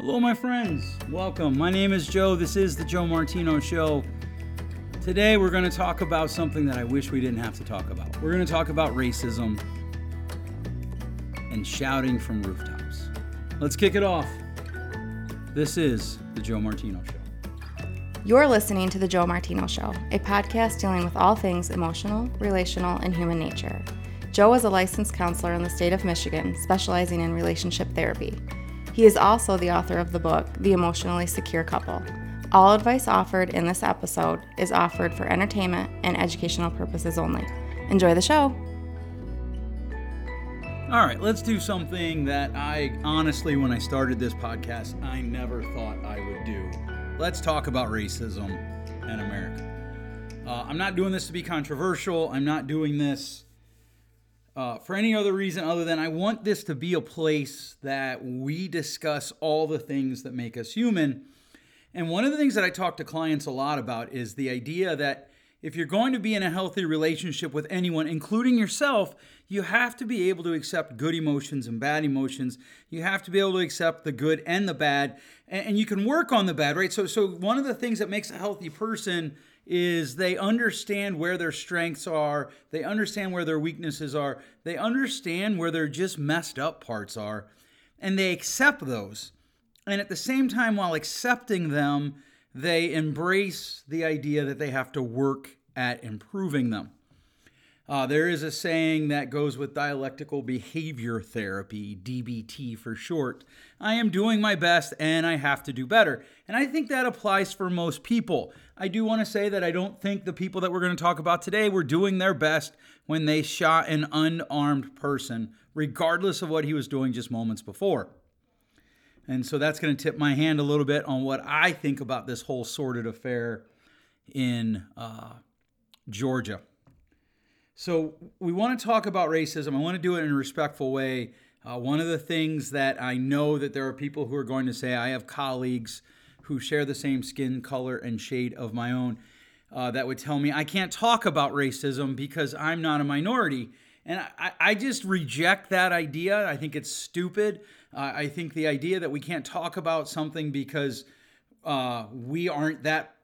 Hello, my friends. Welcome. My name is Joe. This is the Joe Martino Show. Today, we're going to talk about something that I wish we didn't have to talk about. We're going to talk about racism and shouting from rooftops. Let's kick it off. This is the Joe Martino Show. You're listening to The Joe Martino Show, a podcast dealing with all things emotional, relational, and human nature. Joe is a licensed counselor in the state of Michigan, specializing in relationship therapy. He is also the author of the book, The Emotionally Secure Couple. All advice offered in this episode is offered for entertainment and educational purposes only. Enjoy the show. All right, let's do something that I honestly, when I started this podcast, I never thought I would do. Let's talk about racism in America. Uh, I'm not doing this to be controversial. I'm not doing this uh, for any other reason other than I want this to be a place that we discuss all the things that make us human. And one of the things that I talk to clients a lot about is the idea that if you're going to be in a healthy relationship with anyone, including yourself, you have to be able to accept good emotions and bad emotions. You have to be able to accept the good and the bad, and, you can work on the bad, right? So, so one of the things that makes a healthy person is they understand where their strengths are, they understand where their weaknesses are, they understand where their just messed up parts are, and they accept those. And at the same time, while accepting them, they embrace the idea that they have to work at improving them. Uh, there is a saying that goes with dialectical behavior therapy, DBT for short. I am doing my best and I have to do better. And I think that applies for most people. I do want to say that I don't think the people that we're going to talk about today were doing their best when they shot an unarmed person, regardless of what he was doing just moments before. And so that's going to tip my hand a little bit on what I think about this whole sordid affair in uh, Georgia. So we want to talk about racism. I want to do it in a respectful way. Uh, one of the things that I know that there are people who are going to say, I have colleagues who share the same skin color and shade of my own uh, that would tell me I can't talk about racism because I'm not a minority. And I, I just reject that idea. I think it's stupid. Uh, I think the idea that we can't talk about something because uh, we aren't that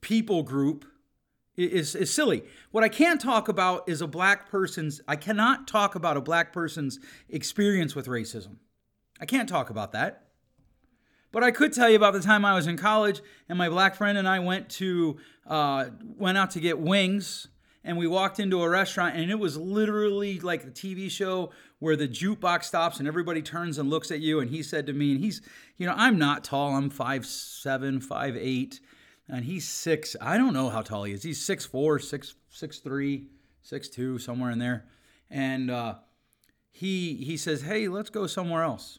people group is, is silly. What I can't talk about is a black person's, I cannot talk about a black person's experience with racism. I can't talk about that. But I could tell you about the time I was in college and my black friend and I went to uh, went out to get wings and we walked into a restaurant and it was literally like the TV show where the jukebox stops and everybody turns and looks at you and he said to me and he's you know I'm not tall I'm five seven five eight and he's six. I don't know how tall he is. He's six four, six six three, six two, somewhere in there. And uh, he he says, "Hey, let's go somewhere else."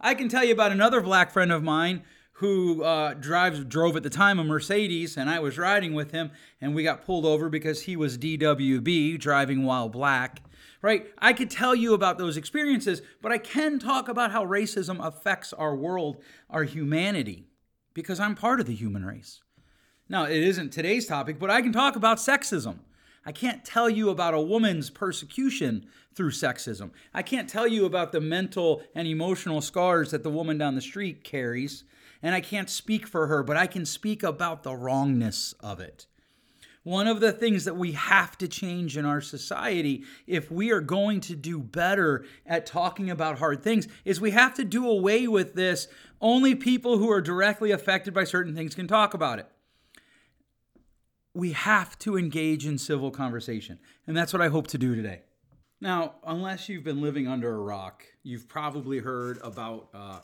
I can tell you about another black friend of mine who uh, drives drove at the time a Mercedes, and I was riding with him, and we got pulled over because he was DWB, driving while black. Right? I could tell you about those experiences, but I can talk about how racism affects our world, our humanity because I'm part of the human race. Now, it isn't today's topic, but I can talk about sexism. I can't tell you about a woman's persecution through sexism. I can't tell you about the mental and emotional scars that the woman down the street carries. And I can't speak for her, but I can speak about the wrongness of it. One of the things that we have to change in our society, if we are going to do better at talking about hard things, is we have to do away with this. Only people who are directly affected by certain things can talk about it. We have to engage in civil conversation. And that's what I hope to do today. Now, unless you've been living under a rock, you've probably heard about uh,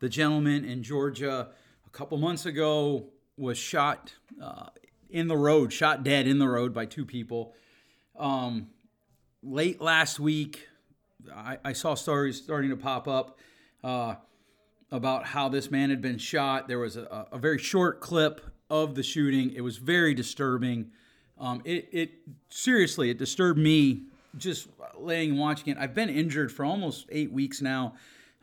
the gentleman in Georgia a couple months ago was shot uh, in the road, shot dead in the road by two people. Um, late last week, I, I, saw stories starting to pop up uh, about how this man had been shot. There was a, a, very short clip of the shooting. It was very disturbing. Um, it, it seriously, it disturbed me just laying and watching it. I've been injured for almost eight weeks now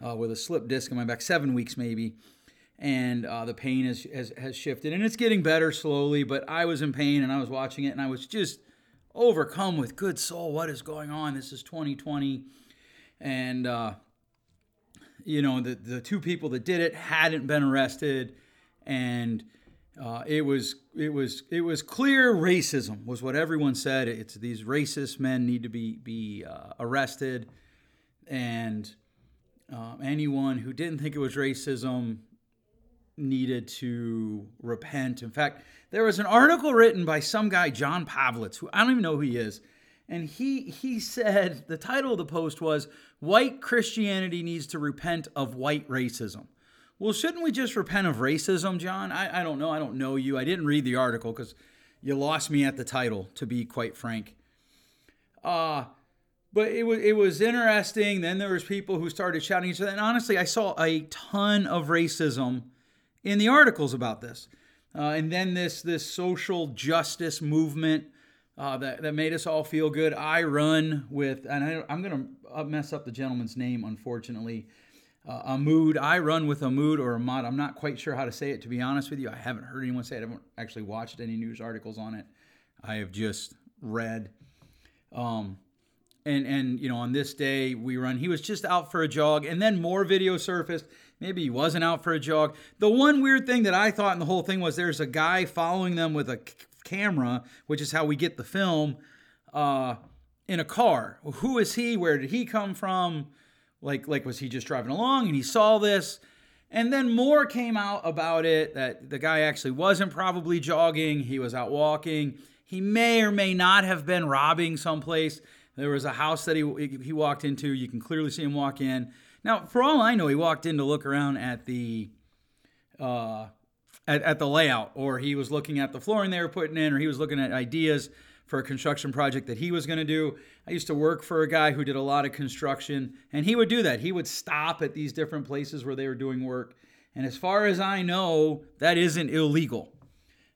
uh, with a slip disc in my back, seven weeks maybe and uh, the pain has, has, has shifted and it's getting better slowly but i was in pain and i was watching it and i was just overcome with good soul what is going on this is 2020 and uh, you know, the, the two people that did it hadn't been arrested. And uh, it was it was it was clear racism was what everyone said. It's these racist men need to be be uh, arrested, and uh, anyone who didn't think it was racism needed to repent. In fact, there was an article written by some guy, John Pavlovitz, who I don't even know who he is, and he he said the title of the post was "White Christianity Needs to Repent of White Racism." Well, shouldn't we just repent of racism, John? I, I don't know. I don't know you. I didn't read the article because you lost me at the title, to be quite frank. Uh, but it was it was interesting. Then there was people who started shouting each other. And honestly, I saw a ton of racism in the articles about this. Uh, and then this this social justice movement uh, that, that made us all feel good. I run with, and I, I'm going to mess up the gentleman's name, unfortunately uh, mood. I run with a mood or a mod. I'm not quite sure how to say it, to be honest with you. I haven't heard anyone say it. I haven't actually watched any news articles on it. I have just read. Um, and, and, you know, on this day we run, he was just out for a jog, and then more video surfaced. Maybe he wasn't out for a jog. The one weird thing that I thought in the whole thing was there's a guy following them with a c- camera, which is how we get the film, uh, in a car. Who is he? Where did he come from? Like, like was he just driving along and he saw this? And then more came out about it that the guy actually wasn't probably jogging, he was out walking. He may or may not have been robbing someplace. There was a house that he he walked into. You can clearly see him walk in. Now, for all I know, he walked in to look around at the uh, at, at the layout, or he was looking at the flooring they were putting in, or he was looking at ideas for a construction project that he was going to do. I used to work for a guy who did a lot of construction, and he would do that. He would stop at these different places where they were doing work. And as far as I know, that isn't illegal.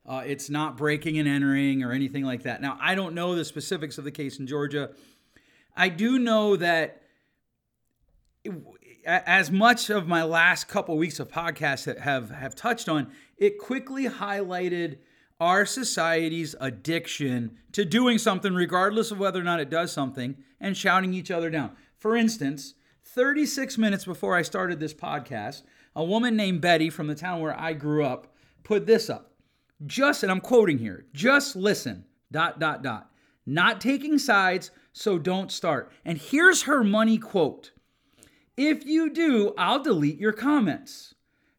Uh, it's not breaking and entering or anything like that. Now, I don't know the specifics of the case in Georgia. I do know that as much of my last couple weeks of podcasts have, have touched on, it quickly highlighted our society's addiction to doing something, regardless of whether or not it does something, and shouting each other down. For instance, 36 minutes before I started this podcast, a woman named Betty from the town where I grew up put this up. Just, and I'm quoting here, just listen, dot, dot, dot. Not taking sides, so don't start. And here's her money quote If you do, I'll delete your comments.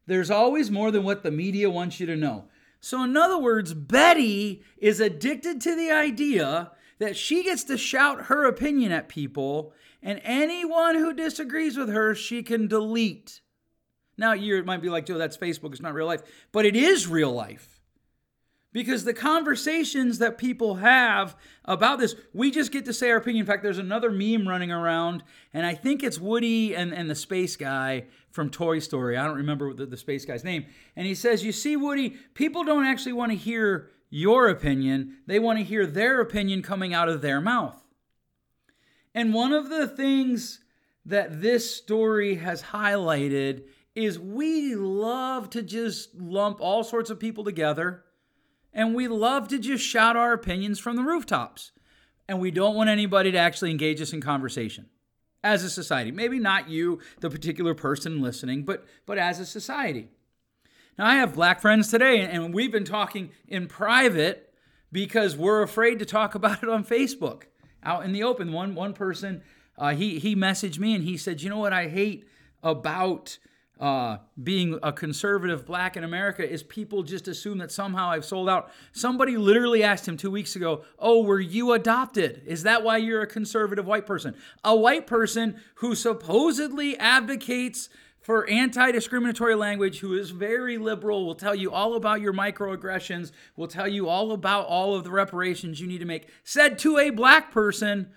There's always more than what the media wants you to know. So, in other words, Betty is addicted to the idea that she gets to shout her opinion at people, and anyone who disagrees with her, she can delete. Now, you might be like, Joe, that's Facebook, it's not real life. But it is real life. Because the conversations that people have about this, we just get to say our opinion. In fact, there's another meme running around, and I think it's Woody and, and the space guy from Toy Story. I don't remember the, the space guy's name. And he says, You see, Woody, people don't actually want to hear your opinion, they want to hear their opinion coming out of their mouth. And one of the things that this story has highlighted is we love to just lump all sorts of people together and we love to just shout our opinions from the rooftops. And we don't want anybody to actually engage us in conversation as a society. Maybe not you, the particular person listening, but, but as a society. Now, I have black friends today, and we've been talking in private because we're afraid to talk about it on Facebook out in the open. One, one person, uh, he, he messaged me and he said, You know what I hate about uh, being a conservative black in America is people just assume that somehow I've sold out. Somebody literally asked him two weeks ago, Oh, were you adopted? Is that why you're a conservative white person? A white person who supposedly advocates for anti discriminatory language, who is very liberal, will tell you all about your microaggressions, will tell you all about all of the reparations you need to make, said to a black person,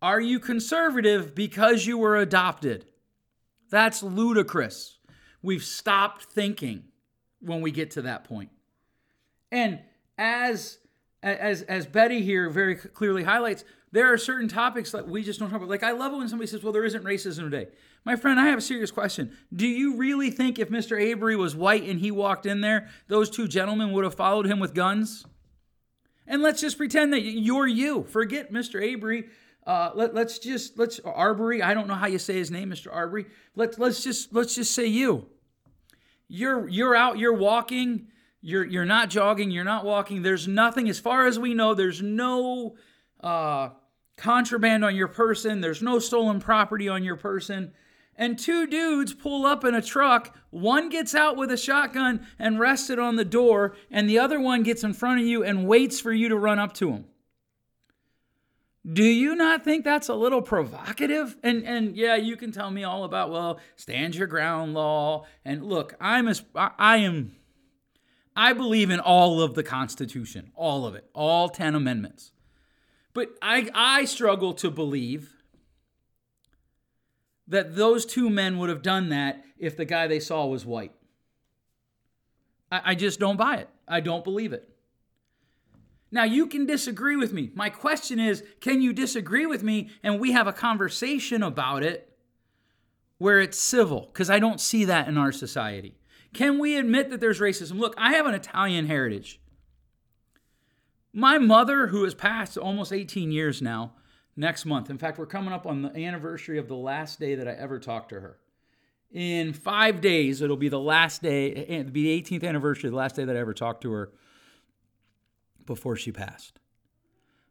Are you conservative because you were adopted? That's ludicrous. We've stopped thinking when we get to that point. And as as as Betty here very clearly highlights, there are certain topics that we just don't talk about. Like I love it when somebody says, "Well, there isn't racism today." My friend, I have a serious question. Do you really think if Mr. Avery was white and he walked in there, those two gentlemen would have followed him with guns? And let's just pretend that you're you. Forget Mr. Avery uh, let, us just let's Arbery. I don't know how you say his name, Mr. Arbery. Let's let's just let's just say you. You're you're out. You're walking. You're you're not jogging. You're not walking. There's nothing as far as we know. There's no uh, contraband on your person. There's no stolen property on your person. And two dudes pull up in a truck. One gets out with a shotgun and rests it on the door, and the other one gets in front of you and waits for you to run up to him. Do you not think that's a little provocative? And and yeah, you can tell me all about well, stand your ground law. And look, I'm as I am I believe in all of the Constitution, all of it, all 10 amendments. But I, I struggle to believe that those two men would have done that if the guy they saw was white. I, I just don't buy it. I don't believe it. Now, you can disagree with me. My question is can you disagree with me and we have a conversation about it where it's civil? Because I don't see that in our society. Can we admit that there's racism? Look, I have an Italian heritage. My mother, who has passed almost 18 years now, next month. In fact, we're coming up on the anniversary of the last day that I ever talked to her. In five days, it'll be the last day, it'll be the 18th anniversary, the last day that I ever talked to her before she passed.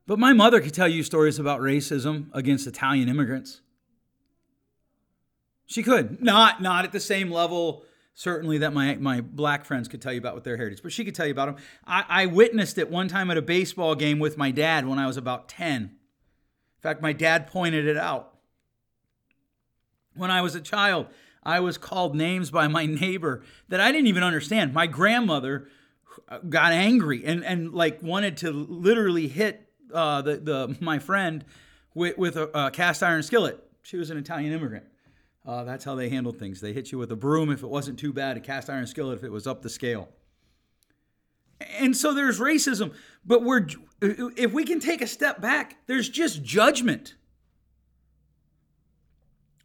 But my mother could tell you stories about racism against Italian immigrants. She could. Not, not at the same level certainly that my, my black friends could tell you about with their heritage, but she could tell you about them. I, I witnessed it one time at a baseball game with my dad when I was about 10. In fact, my dad pointed it out. When I was a child, I was called names by my neighbor that I didn't even understand. My grandmother got angry and, and like wanted to literally hit uh, the, the my friend with, with a, a cast iron skillet. She was an Italian immigrant. Uh, that's how they handled things. They hit you with a broom if it wasn't too bad, a cast iron skillet if it was up the scale. And so there's racism, but we're if we can take a step back, there's just judgment.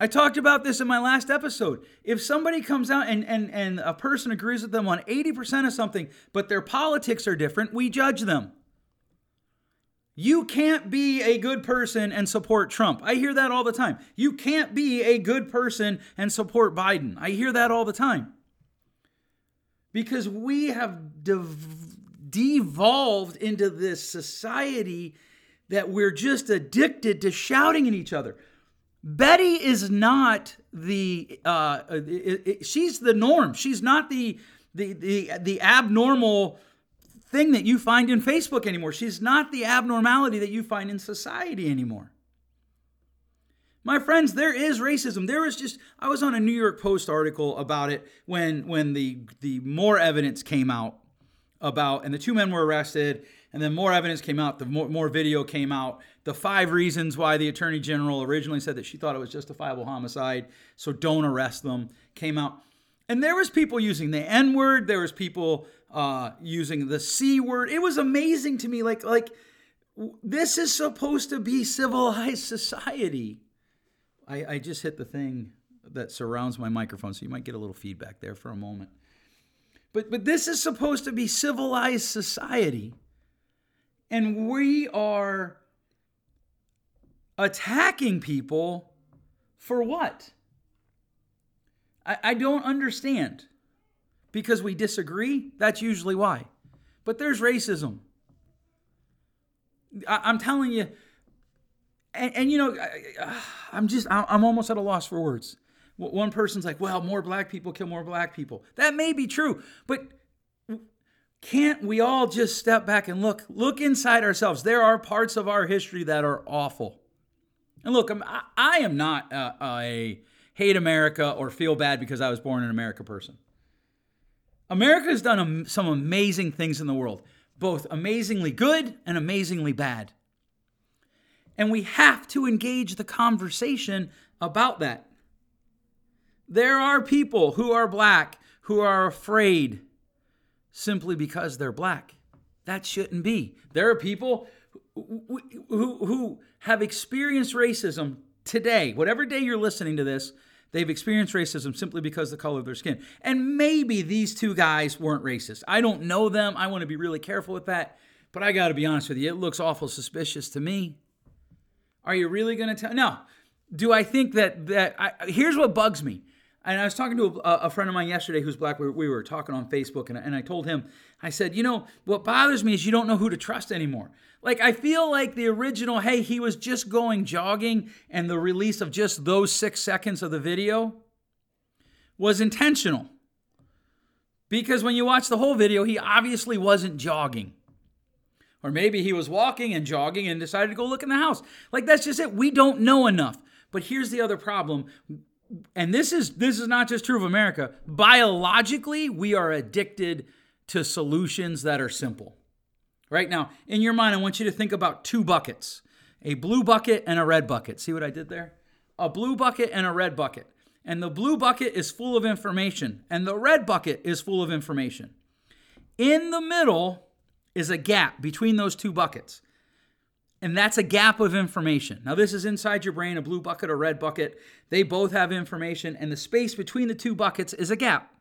I talked about this in my last episode. If somebody comes out and, and, and a person agrees with them on 80% of something, but their politics are different, we judge them. You can't be a good person and support Trump. I hear that all the time. You can't be a good person and support Biden. I hear that all the time. Because we have dev- devolved into this society that we're just addicted to shouting at each other. Betty is not the uh, it, it, she's the norm. She's not the the the the abnormal thing that you find in Facebook anymore. She's not the abnormality that you find in society anymore. My friends, there is racism. There is just I was on a New York Post article about it when when the the more evidence came out about and the two men were arrested and then more evidence came out, the more, more video came out. The five reasons why the attorney general originally said that she thought it was justifiable homicide, so don't arrest them, came out. And there was people using the N word. There was people uh, using the C word. It was amazing to me. Like like this is supposed to be civilized society. I, I just hit the thing that surrounds my microphone, so you might get a little feedback there for a moment. But but this is supposed to be civilized society, and we are attacking people for what? I, I don't understand. Because we disagree, that's usually why. But there's racism. I, am telling you, and, and you know, I, uh, I'm just, I'm almost at a loss for words. One person's like, well, more black people kill more black people. That may be true, but can't we all just step back and look look inside ourselves there are parts of our history that are awful and look I'm, i am not a, a hate america or feel bad because i was born in america person america has done some amazing things in the world both amazingly good and amazingly bad and we have to engage the conversation about that there are people who are black who are afraid simply because they're black. That shouldn't be. There are people who, who, who have experienced racism today, whatever day you're listening to this, they've experienced racism simply because the color of their skin. And maybe these two guys weren't racist. I don't know them. I want to be really careful with that. But I got to be honest with you, it looks awful suspicious to me. Are you really going to tell? No. Do I think that that I, here's what bugs me. And I was talking to a, a friend of mine yesterday who's black. We, we were talking on Facebook, and, and I told him, I said, you know, what bothers me is you don't know who to trust anymore. Like, I feel like the original, hey, he was just going jogging, and the release of just those six seconds of the video was intentional. Because when you watch the whole video, he obviously wasn't jogging. Or maybe he was walking and jogging and decided to go look in the house. Like that's just it. We don't know enough. But here's the other problem. And this is this is not just true of America. Biologically, we are addicted to solutions that are simple. Right now, in your mind, I want you to think about two buckets. A blue bucket and a red bucket. See what I did there? A blue bucket and a red bucket. And the blue bucket is full of information, and the red bucket is full of information. In the middle is a gap between those two buckets. And that's a gap of information. Now, this is inside your brain a blue bucket, a red bucket. They both have information, and the space between the two buckets is a gap.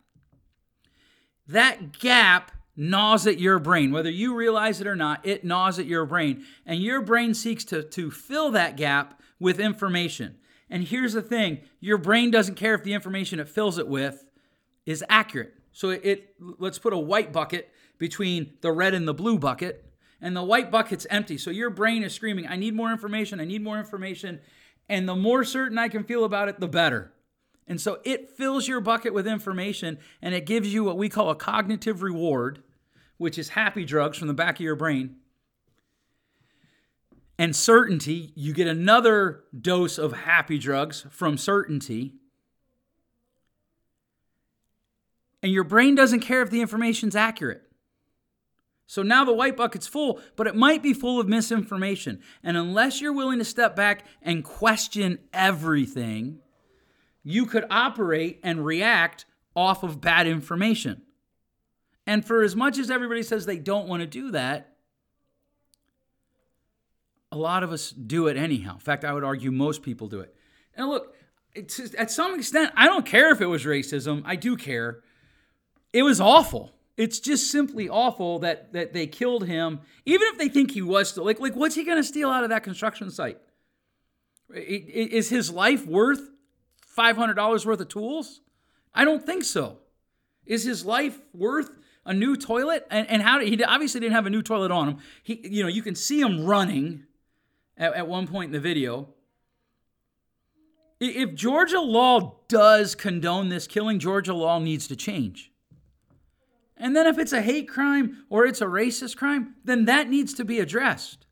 That gap gnaws at your brain. Whether you realize it or not, it gnaws at your brain. And your brain seeks to, to fill that gap with information. And here's the thing your brain doesn't care if the information it fills it with is accurate. So it, it let's put a white bucket between the red and the blue bucket, and the white bucket's empty. So your brain is screaming, I need more information, I need more information. And the more certain I can feel about it, the better. And so it fills your bucket with information and it gives you what we call a cognitive reward, which is happy drugs from the back of your brain. And certainty, you get another dose of happy drugs from certainty. And your brain doesn't care if the information's accurate. So now the white bucket's full, but it might be full of misinformation. And unless you're willing to step back and question everything, you could operate and react off of bad information. And for as much as everybody says they don't want to do that, a lot of us do it anyhow. In fact, I would argue most people do it. And look, at some extent, I don't care if it was racism. I do care. It was awful. It's just simply awful that that they killed him. Even if they think he was still like like what's he going to steal out of that construction site? Is his life worth five hundred dollars worth of tools? I don't think so. Is his life worth a new toilet? And, and how did he obviously didn't have a new toilet on him? He you know you can see him running at, at one point in the video. If Georgia law does condone this killing, Georgia law needs to change. And then if it's a hate crime or it's a racist crime, then that needs to be addressed.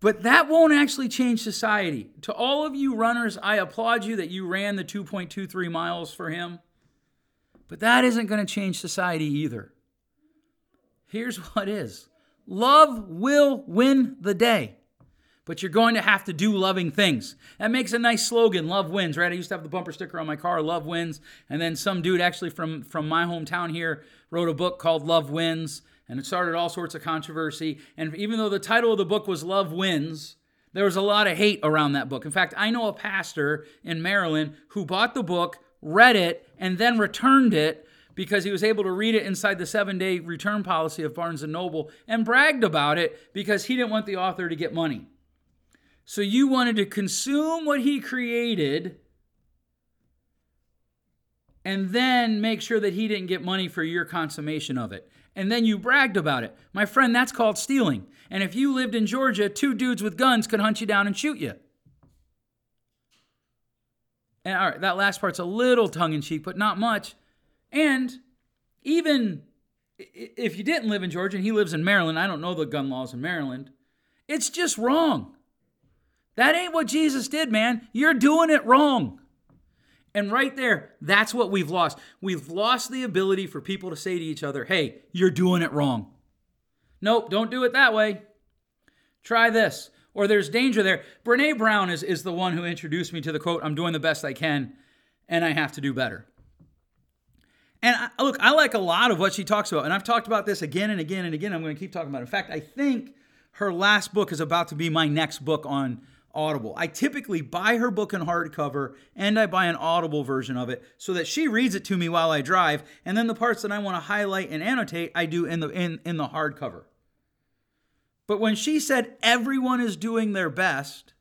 But that won't actually change society. To all of you runners, I applaud you that you ran the 2.23 miles for him. But that isn't going to change society either. Here's what is love will win the day but you're going to have to do loving things. That makes a nice slogan, love wins, right? I used to have the bumper sticker on my car, love wins. And then some dude actually from, from my hometown here wrote a book called Love Wins, and it started all sorts of controversy. And even though the title of the book was Love Wins, there was a lot of hate around that book. In fact, I know a pastor in Maryland who bought the book, read it, and then returned it because he was able to read it inside the seven day return policy of Barnes and Noble and bragged about it because he didn't want the author to get money. So you wanted to consume what he created and then make sure that he didn't get money for your consummation of it. And then you bragged about it. My friend, that's called stealing. And if you lived in Georgia, two dudes with guns could hunt you down and shoot you. And all right, that last part's a little tongue in cheek, but not much. And even if you didn't live in Georgia and he lives in Maryland, I don't know the gun laws in Maryland, it's just wrong. That ain't what Jesus did, man. You're doing it wrong. And right there, that's what we've lost. We've lost the ability for people to say to each other, hey, you're doing it wrong. Nope, don't do it that way. Try this. Or there's danger there. Brene Brown is, is the one who introduced me to the quote, I'm doing the best I can, and I have to do better. And I, look, I like a lot of what she talks about. And I've talked about this again and again and again. I'm going to keep talking about it. In fact, I think her last book is about to be my next book on Audible. I typically buy her book in hardcover and I buy an Audible version of it so that she reads it to me while I drive, and then the parts that I want to highlight and annotate, I do in the in, in the hardcover. But when she said everyone is doing their best,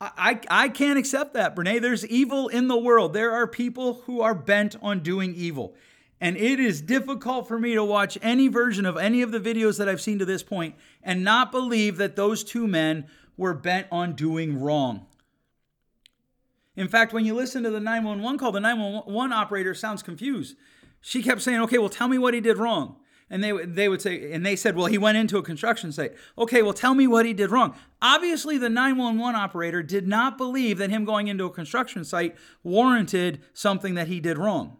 I, I, I can't accept that, Brene. There's evil in the world. There are people who are bent on doing evil. And it is difficult for me to watch any version of any of the videos that I've seen to this point and not believe that those two men were bent on doing wrong. In fact, when you listen to the 911 call, the 911 operator sounds confused. She kept saying, okay, well, tell me what he did wrong. And they, they would say, and they said, well, he went into a construction site. Okay, well, tell me what he did wrong. Obviously, the 911 operator did not believe that him going into a construction site warranted something that he did wrong.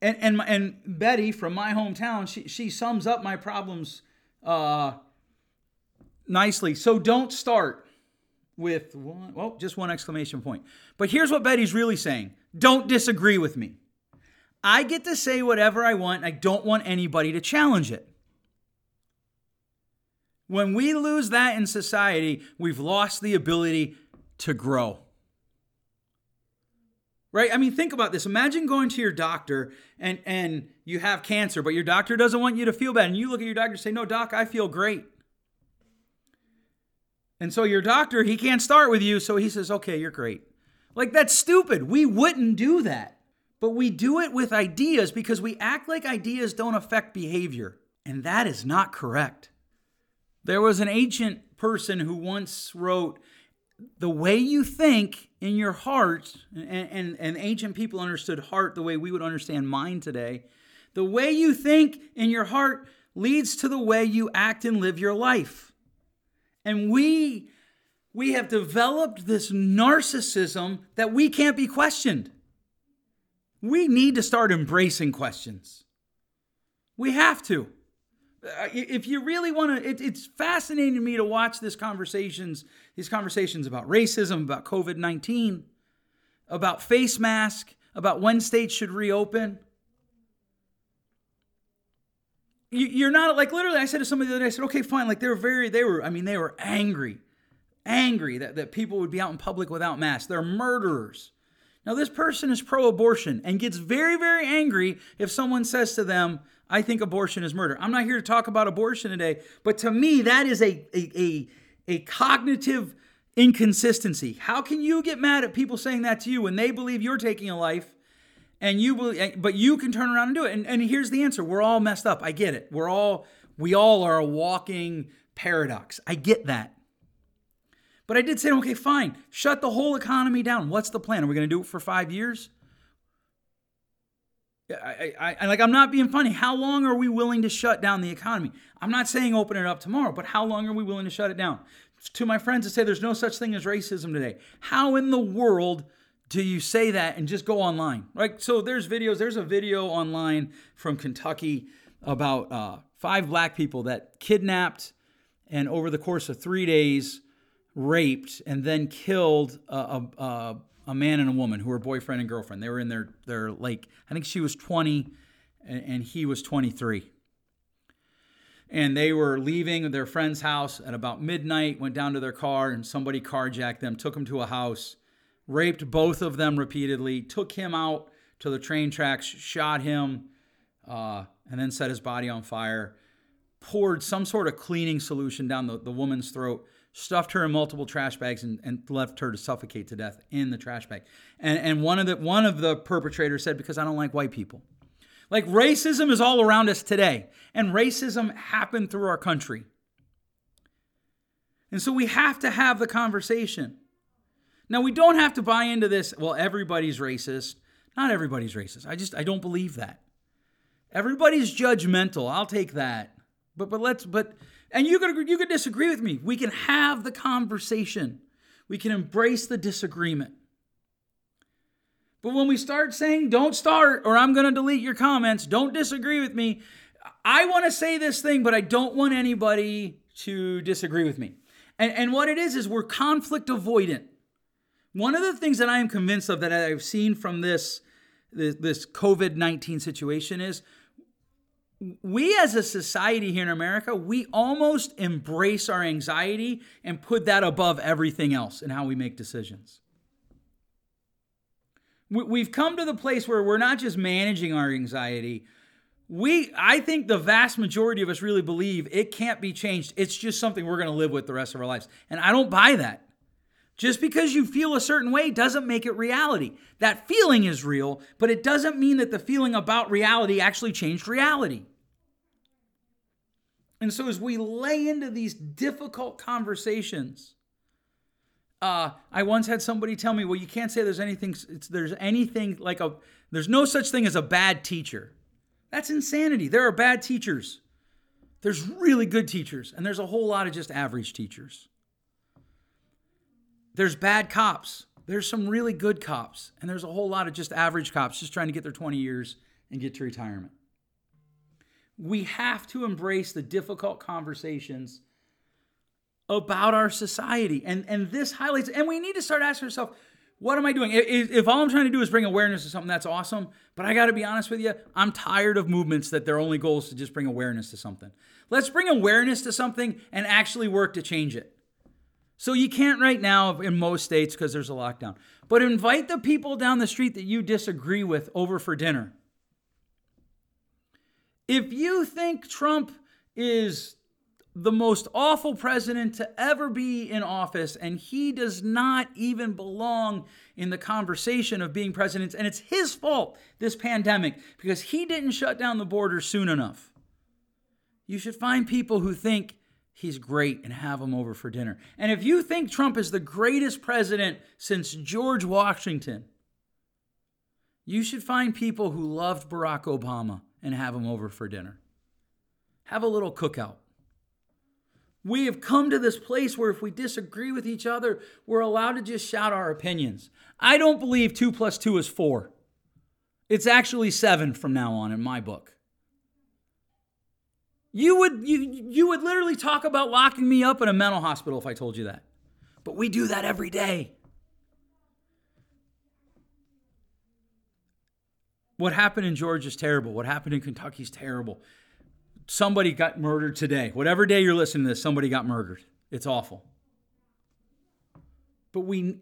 And, and, and Betty from my hometown, she, she sums up my problems uh, nicely. So don't start with one, well, just one exclamation point. But here's what Betty's really saying don't disagree with me. I get to say whatever I want. I don't want anybody to challenge it. When we lose that in society, we've lost the ability to grow. Right? I mean, think about this. Imagine going to your doctor and, and you have cancer, but your doctor doesn't want you to feel bad. And you look at your doctor and say, No, doc, I feel great. And so your doctor, he can't start with you, so he says, Okay, you're great. Like, that's stupid. We wouldn't do that. But we do it with ideas because we act like ideas don't affect behavior. And that is not correct. There was an ancient person who once wrote, The way you think in your heart, and, and, and ancient people understood heart the way we would understand mind today. The way you think in your heart leads to the way you act and live your life. And we we have developed this narcissism that we can't be questioned. We need to start embracing questions. We have to. Uh, if you really want to, it, it's fascinating to me to watch this conversations, these conversations about racism, about COVID nineteen, about face mask, about when states should reopen. You, are not like literally. I said to somebody the other day, I said, "Okay, fine." Like they were very, they were. I mean, they were angry, angry that that people would be out in public without masks. They're murderers. Now, this person is pro abortion and gets very, very angry if someone says to them, I think abortion is murder. I'm not here to talk about abortion today, but to me, that is a, a, a, a cognitive inconsistency. How can you get mad at people saying that to you when they believe you're taking a life and you believe, but you can turn around and do it? And, and here's the answer we're all messed up. I get it. We're all, we all are a walking paradox. I get that. But I did say, okay, fine, shut the whole economy down. What's the plan? Are we going to do it for five years? I, I, I, like I'm not being funny. How long are we willing to shut down the economy? I'm not saying open it up tomorrow, but how long are we willing to shut it down? To my friends that say there's no such thing as racism today, how in the world do you say that and just go online? Right? So there's videos. There's a video online from Kentucky about uh, five black people that kidnapped and over the course of three days raped and then killed a, a, a, man and a woman who were boyfriend and girlfriend. They were in their, their like, I think she was 20 and, and he was 23. And they were leaving their friend's house at about midnight, went down to their car, and somebody carjacked them, took them to a house, raped both of them repeatedly, took him out to the train tracks, shot him, uh, and then set his body on fire, poured some sort of cleaning solution down the, the woman's throat, stuffed her in multiple trash bags and, and left her to suffocate to death in the trash bag. And, and one of the one of the perpetrators said, because I don't like white people. Like racism is all around us today, and racism happened through our country. And so we have to have the conversation. Now we don't have to buy into this, well, everybody's racist. Not everybody's racist. I just I don't believe that. Everybody's judgmental. I'll take that. But but let's but and you could you could disagree with me. We can have the conversation. We can embrace the disagreement. But when we start saying don't start or I'm going to delete your comments, don't disagree with me. I want to say this thing, but I don't want anybody to disagree with me. And, and what it is is we're conflict avoidant. One of the things that I am convinced of that I've seen from this this, COVID 19 situation is we as a society here in America, we almost embrace our anxiety and put that above everything else in how we make decisions. We've come to the place where we're not just managing our anxiety, we I think the vast majority of us really believe it can't be changed. It's just something we're going to live with the rest of our lives. And I don't buy that. Just because you feel a certain way doesn't make it reality. That feeling is real, but it doesn't mean that the feeling about reality actually changed reality. And so as we lay into these difficult conversations, uh, I once had somebody tell me, "Well, you can't say there's anything. there's anything like a. There's no such thing as a bad teacher. That's insanity. There are bad teachers. There's really good teachers, and there's a whole lot of just average teachers. There's bad cops. There's some really good cops, and there's a whole lot of just average cops just trying to get their 20 years and get to retirement. We have to embrace the difficult conversations about our society. And, and this highlights, and we need to start asking ourselves, what am I doing? If, if, all I'm trying to do is bring awareness to something, that's awesome. But I got to be honest with you, I'm tired of movements that their only goal is to just bring awareness to something. Let's bring awareness to something and actually work to change it. So you can't right now in most states because there's a lockdown. But invite the people down the street that you disagree with over for dinner. If you think Trump is the most awful president to ever be in office, and he does not even belong in the conversation of being president, and it's his fault, this pandemic, because he didn't shut down the border soon enough. You should find people who think he's great and have him over for dinner. And if you think Trump is the greatest president since George Washington, you should find people who loved Barack Obama and have him over for dinner. Have a little cookout. We have come to this place where if we disagree with each other, we're allowed to just shout our opinions. I don't believe two plus two is four. It's actually seven from now on in my book. You would you you would literally talk about locking me up in a mental hospital if I told you that. But we do that every day. What happened in Georgia is terrible. What happened in Kentucky is terrible. Somebody got murdered today. Whatever day you're listening to this, somebody got murdered. It's awful. But we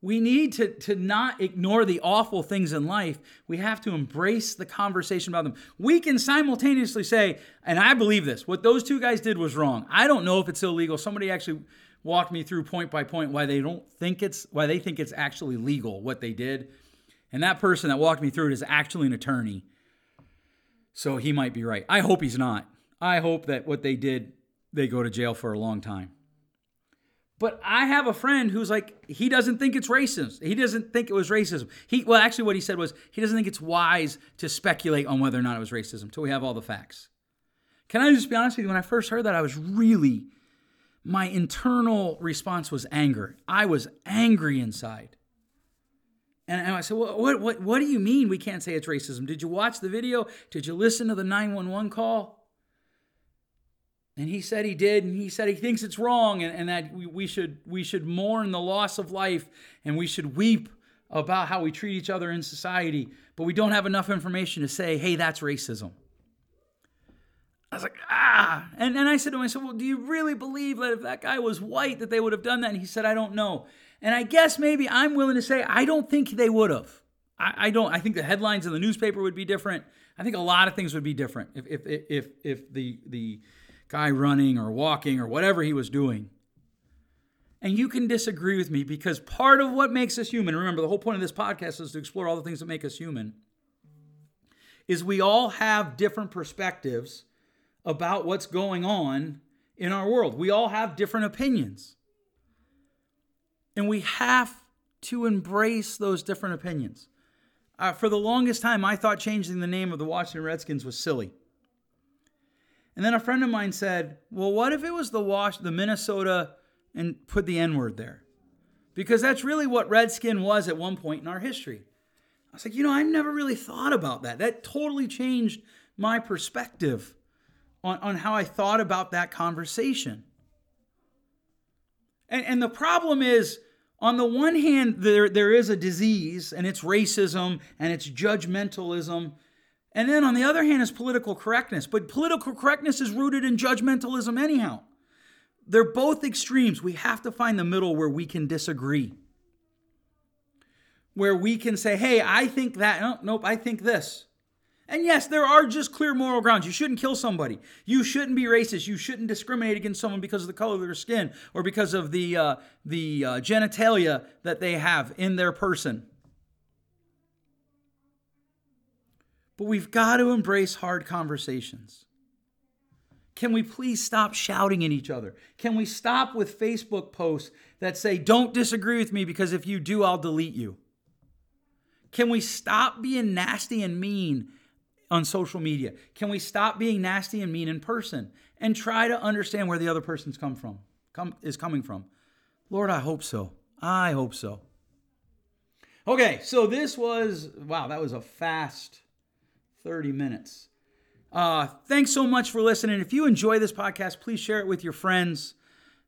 we need to, to not ignore the awful things in life. We have to embrace the conversation about them. We can simultaneously say, and I believe this, what those two guys did was wrong. I don't know if it's illegal. Somebody actually walked me through point by point why they don't think it's why they think it's actually legal what they did. And that person that walked me through it is actually an attorney. So he might be right. I hope he's not. I hope that what they did, they go to jail for a long time. But I have a friend who's like, he doesn't think it's racist. He doesn't think it was racism. He well, actually, what he said was he doesn't think it's wise to speculate on whether or not it was racism until we have all the facts. Can I just be honest with you? When I first heard that, I was really, my internal response was anger. I was angry inside. And, I said, well, what, what, what do you mean we can't say it's racism? Did you watch the video? Did you listen to the 911 call? And he said he did, and he said he thinks it's wrong, and, and that we, we, should, we should mourn the loss of life, and we should weep about how we treat each other in society, but we don't have enough information to say, hey, that's racism. I was like, ah. And, and I said to him, I said, well, do you really believe that if that guy was white, that they would have done that? And he said, I don't know. And I guess maybe I'm willing to say I don't think they would have. I, I, don't. I think the headlines in the newspaper would be different. I think a lot of things would be different if if if if the the guy running or walking or whatever he was doing. And you can disagree with me because part of what makes us human, remember the whole point of this podcast is to explore all the things that make us human, is we all have different perspectives about what's going on in our world. We all have different opinions. And we have to embrace those different opinions. Uh, for the longest time, I thought changing the name of the Washington Redskins was silly. And then a friend of mine said, "Well, what if it was the Wash, the Minnesota, and put the N word there?" Because that's really what Redskin was at one point in our history. I was like, you know, I never really thought about that. That totally changed my perspective on, on how I thought about that conversation. And, and the problem is, on the one hand, there, there is a disease, and it's racism and it's judgmentalism. And then on the other hand is political correctness. But political correctness is rooted in judgmentalism, anyhow. They're both extremes. We have to find the middle where we can disagree. Where we can say, hey, I think that. No, nope, I think this. And yes, there are just clear moral grounds. You shouldn't kill somebody. You shouldn't be racist. You shouldn't discriminate against someone because of the color of their skin or because of the uh, the uh, genitalia that they have in their person. But we've got to embrace hard conversations. Can we please stop shouting at each other? Can we stop with Facebook posts that say, don't disagree with me because if you do, I'll delete you? Can we stop being nasty and mean on social media? Can we stop being nasty and mean in person and try to understand where the other person's come from, come, is coming from? Lord, I hope so. I hope so. Okay, so this was, wow, that was a fast 30 minutes. Uh, thanks so much for listening. If you enjoy this podcast, please share it with your friends.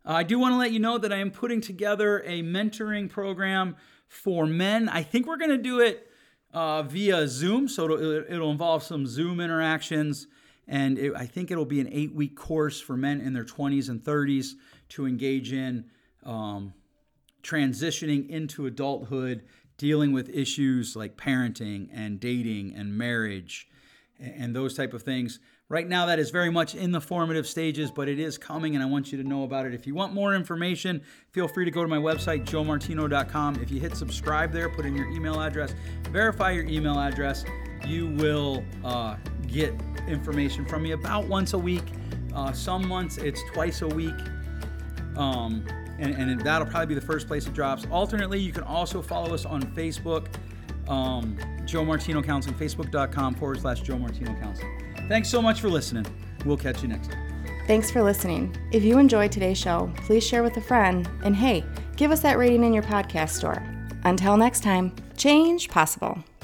Uh, I do want to let you know that I am putting together a mentoring program for men. I think we're going to do it uh, via Zoom, so it'll, it'll, involve some Zoom interactions. And it, I think it'll be an eight week course for men in their 20s and 30s to engage in um, transitioning into adulthood, dealing with issues like parenting and dating and marriage and those type of things. Right now, that is very much in the formative stages, but it is coming, and I want you to know about it. If you want more information, feel free to go to my website, joemartino.com. If you hit subscribe there, put in your email address, verify your email address, you will uh, get information from me about once a week. Uh, some months it's twice a week. Um, and, and that'll probably be the first place it drops. Alternately, you can also follow us on Facebook um, Joe Martino Counseling, facebook.com forward slash Joe Martino Counseling. Thanks so much for listening. We'll catch you next time. Thanks for listening. If you enjoyed today's show, please share with a friend. And hey, give us that rating in your podcast store. Until next time, change possible.